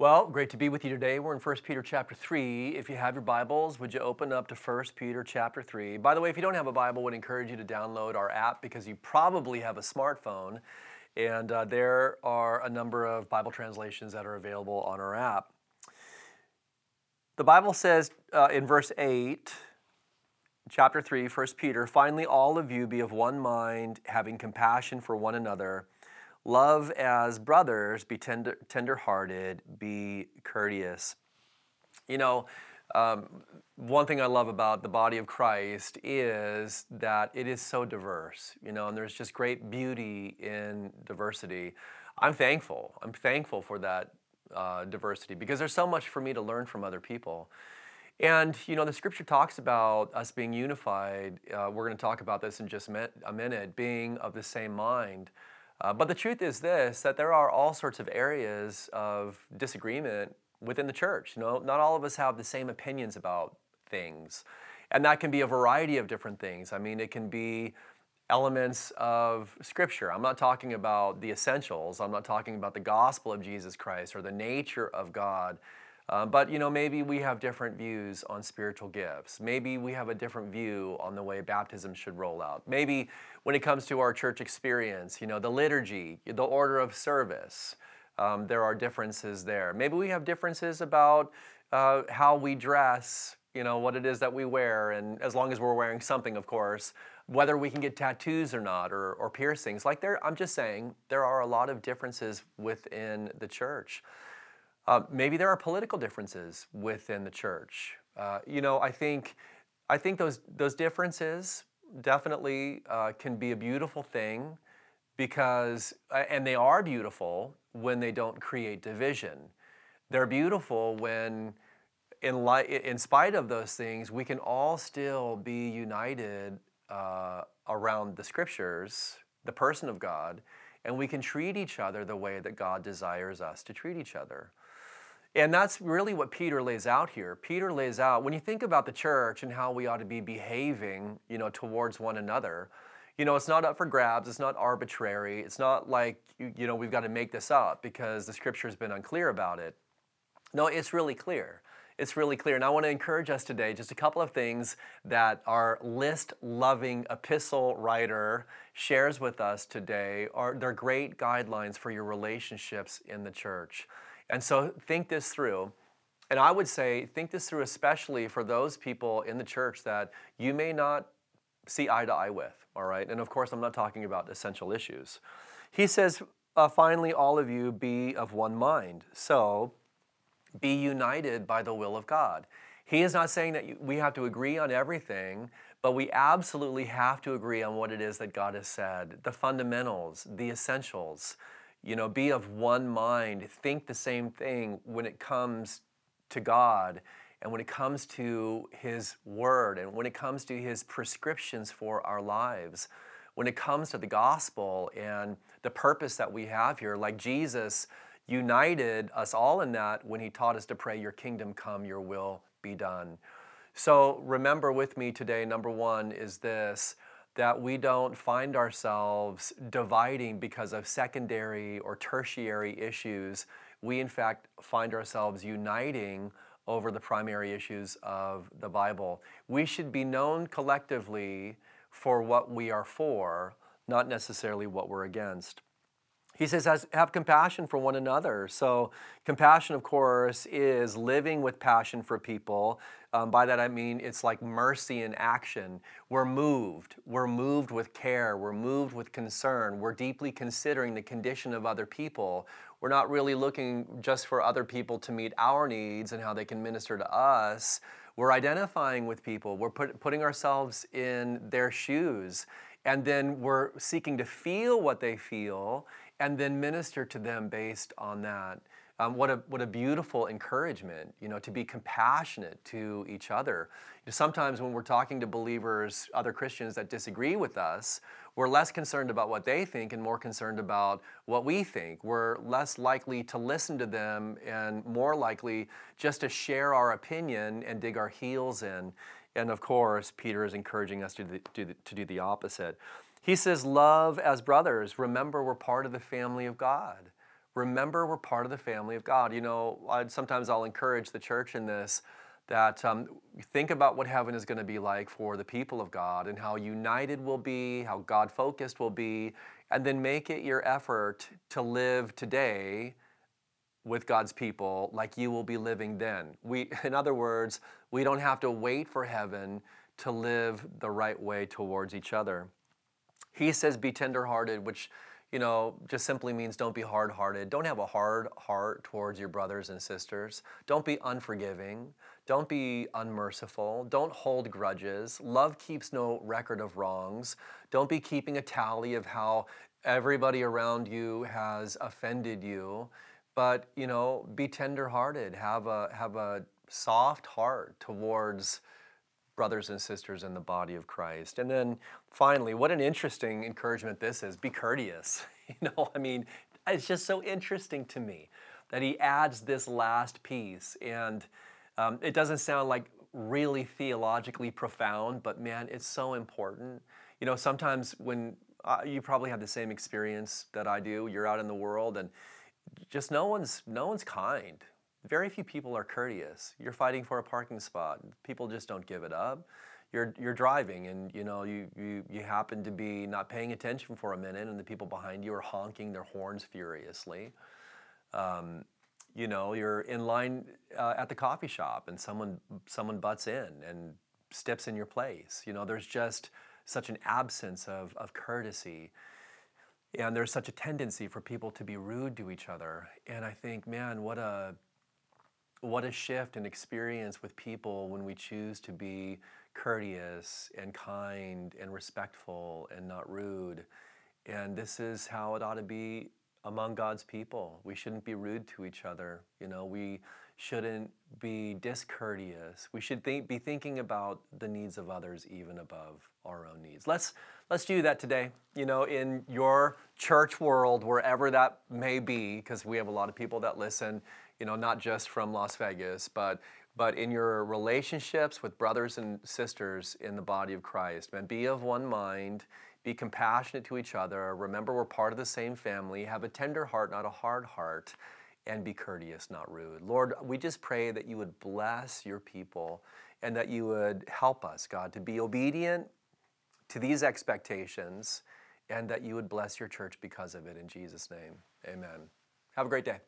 Well, great to be with you today. We're in 1 Peter chapter 3. If you have your Bibles, would you open up to 1 Peter chapter 3? By the way, if you don't have a Bible, I would encourage you to download our app because you probably have a smartphone. And uh, there are a number of Bible translations that are available on our app. The Bible says uh, in verse 8, chapter 3, 1 Peter, finally, all of you be of one mind, having compassion for one another Love as brothers, be tender, tender-hearted, be courteous. You know, um, one thing I love about the body of Christ is that it is so diverse, you know, and there's just great beauty in diversity. I'm thankful. I'm thankful for that uh, diversity because there's so much for me to learn from other people. And, you know, the scripture talks about us being unified. Uh, we're going to talk about this in just a minute, being of the same mind. Uh, but the truth is this that there are all sorts of areas of disagreement within the church. You know, not all of us have the same opinions about things. And that can be a variety of different things. I mean, it can be elements of Scripture. I'm not talking about the essentials, I'm not talking about the gospel of Jesus Christ or the nature of God. Uh, but you know, maybe we have different views on spiritual gifts. Maybe we have a different view on the way baptism should roll out. Maybe when it comes to our church experience, you know, the liturgy, the order of service, um, there are differences there. Maybe we have differences about uh, how we dress, you know, what it is that we wear, and as long as we're wearing something, of course, whether we can get tattoos or not, or, or piercings. Like there, I'm just saying, there are a lot of differences within the church. Uh, maybe there are political differences within the church. Uh, you know, I think, I think those those differences definitely uh, can be a beautiful thing because, uh, and they are beautiful when they don't create division. They're beautiful when, in, li- in spite of those things, we can all still be united uh, around the scriptures, the person of God, and we can treat each other the way that God desires us to treat each other. And that's really what Peter lays out here. Peter lays out when you think about the church and how we ought to be behaving, you know, towards one another. You know, it's not up for grabs. It's not arbitrary. It's not like you know we've got to make this up because the scripture has been unclear about it. No, it's really clear. It's really clear. And I want to encourage us today just a couple of things that our list loving epistle writer shares with us today are they're great guidelines for your relationships in the church. And so think this through. And I would say, think this through, especially for those people in the church that you may not see eye to eye with, all right? And of course, I'm not talking about essential issues. He says, uh, finally, all of you be of one mind. So be united by the will of God. He is not saying that we have to agree on everything, but we absolutely have to agree on what it is that God has said the fundamentals, the essentials. You know, be of one mind, think the same thing when it comes to God and when it comes to His Word and when it comes to His prescriptions for our lives. When it comes to the gospel and the purpose that we have here, like Jesus united us all in that when He taught us to pray, Your kingdom come, Your will be done. So remember with me today, number one is this that we don't find ourselves dividing because of secondary or tertiary issues. We, in fact, find ourselves uniting over the primary issues of the Bible. We should be known collectively for what we are for, not necessarily what we're against. He says, have compassion for one another. So, compassion, of course, is living with passion for people. Um, by that I mean it's like mercy in action. We're moved. We're moved with care. We're moved with concern. We're deeply considering the condition of other people. We're not really looking just for other people to meet our needs and how they can minister to us. We're identifying with people. We're put, putting ourselves in their shoes. And then we're seeking to feel what they feel and then minister to them based on that. Um, what, a, what a beautiful encouragement, you know, to be compassionate to each other. You know, sometimes when we're talking to believers, other Christians that disagree with us, we're less concerned about what they think and more concerned about what we think. We're less likely to listen to them and more likely just to share our opinion and dig our heels in. And of course, Peter is encouraging us to do the, to do the opposite. He says, Love as brothers. Remember, we're part of the family of God. remember we're part of the family of God. You know, I'd, sometimes I'll encourage the church in this that um, think about what heaven is going to be like for the people of God and how united we'll be, how God focused we'll be, and then make it your effort to live today with God's people like you will be living then. We, in other words, we don't have to wait for heaven to live the right way towards each other. He says, be tenderhearted, which you know, just simply means don't be hard hearted. Don't have a hard heart towards your brothers and sisters. Don't be unforgiving. Don't be unmerciful. Don't hold grudges. Love keeps no record of wrongs. Don't be keeping a tally of how everybody around you has offended you. But, you know, be tender-hearted. Have a have a soft heart towards brothers and sisters in the body of Christ. And then finally, what an interesting encouragement this is be courteous. You know, I mean, it's just so interesting to me that he adds this last piece. And um, it doesn't sound like really theologically profound, but man, it's so important. You know, sometimes when uh, you probably have the same experience that I do, you're out in the world and just no one's no one's kind very few people are courteous. You're fighting for a parking spot. People just don't give it up. You're, you're driving and you know you, you, you happen to be not paying attention for a minute and the people behind you are honking their horns furiously. Um, you know you're in line uh, at the coffee shop and someone someone butts in and steps in your place. You know there's just such an absence of, of courtesy. And there's such a tendency for people to be rude to each other. And I think, man, what a what a shift in experience with people when we choose to be courteous and kind and respectful and not rude. And this is how it ought to be among God's people. We shouldn't be rude to each other. You know, we shouldn't be discourteous. We should be thinking about the needs of others even above our own needs. Let's let's do that today. You know, in your church world, wherever that may be, because we have a lot of people that listen you know, not just from Las Vegas, but but in your relationships with brothers and sisters in the body of Christ. Man, be of one mind, be compassionate to each other. Remember, we're part of the same family. Have a tender heart, not a hard heart, and be courteous, not rude. Lord, we just pray that you would bless your people and that you would help us, God, to be obedient to these expectations and that you would bless your church because of it. In Jesus' name, amen. Have a great day.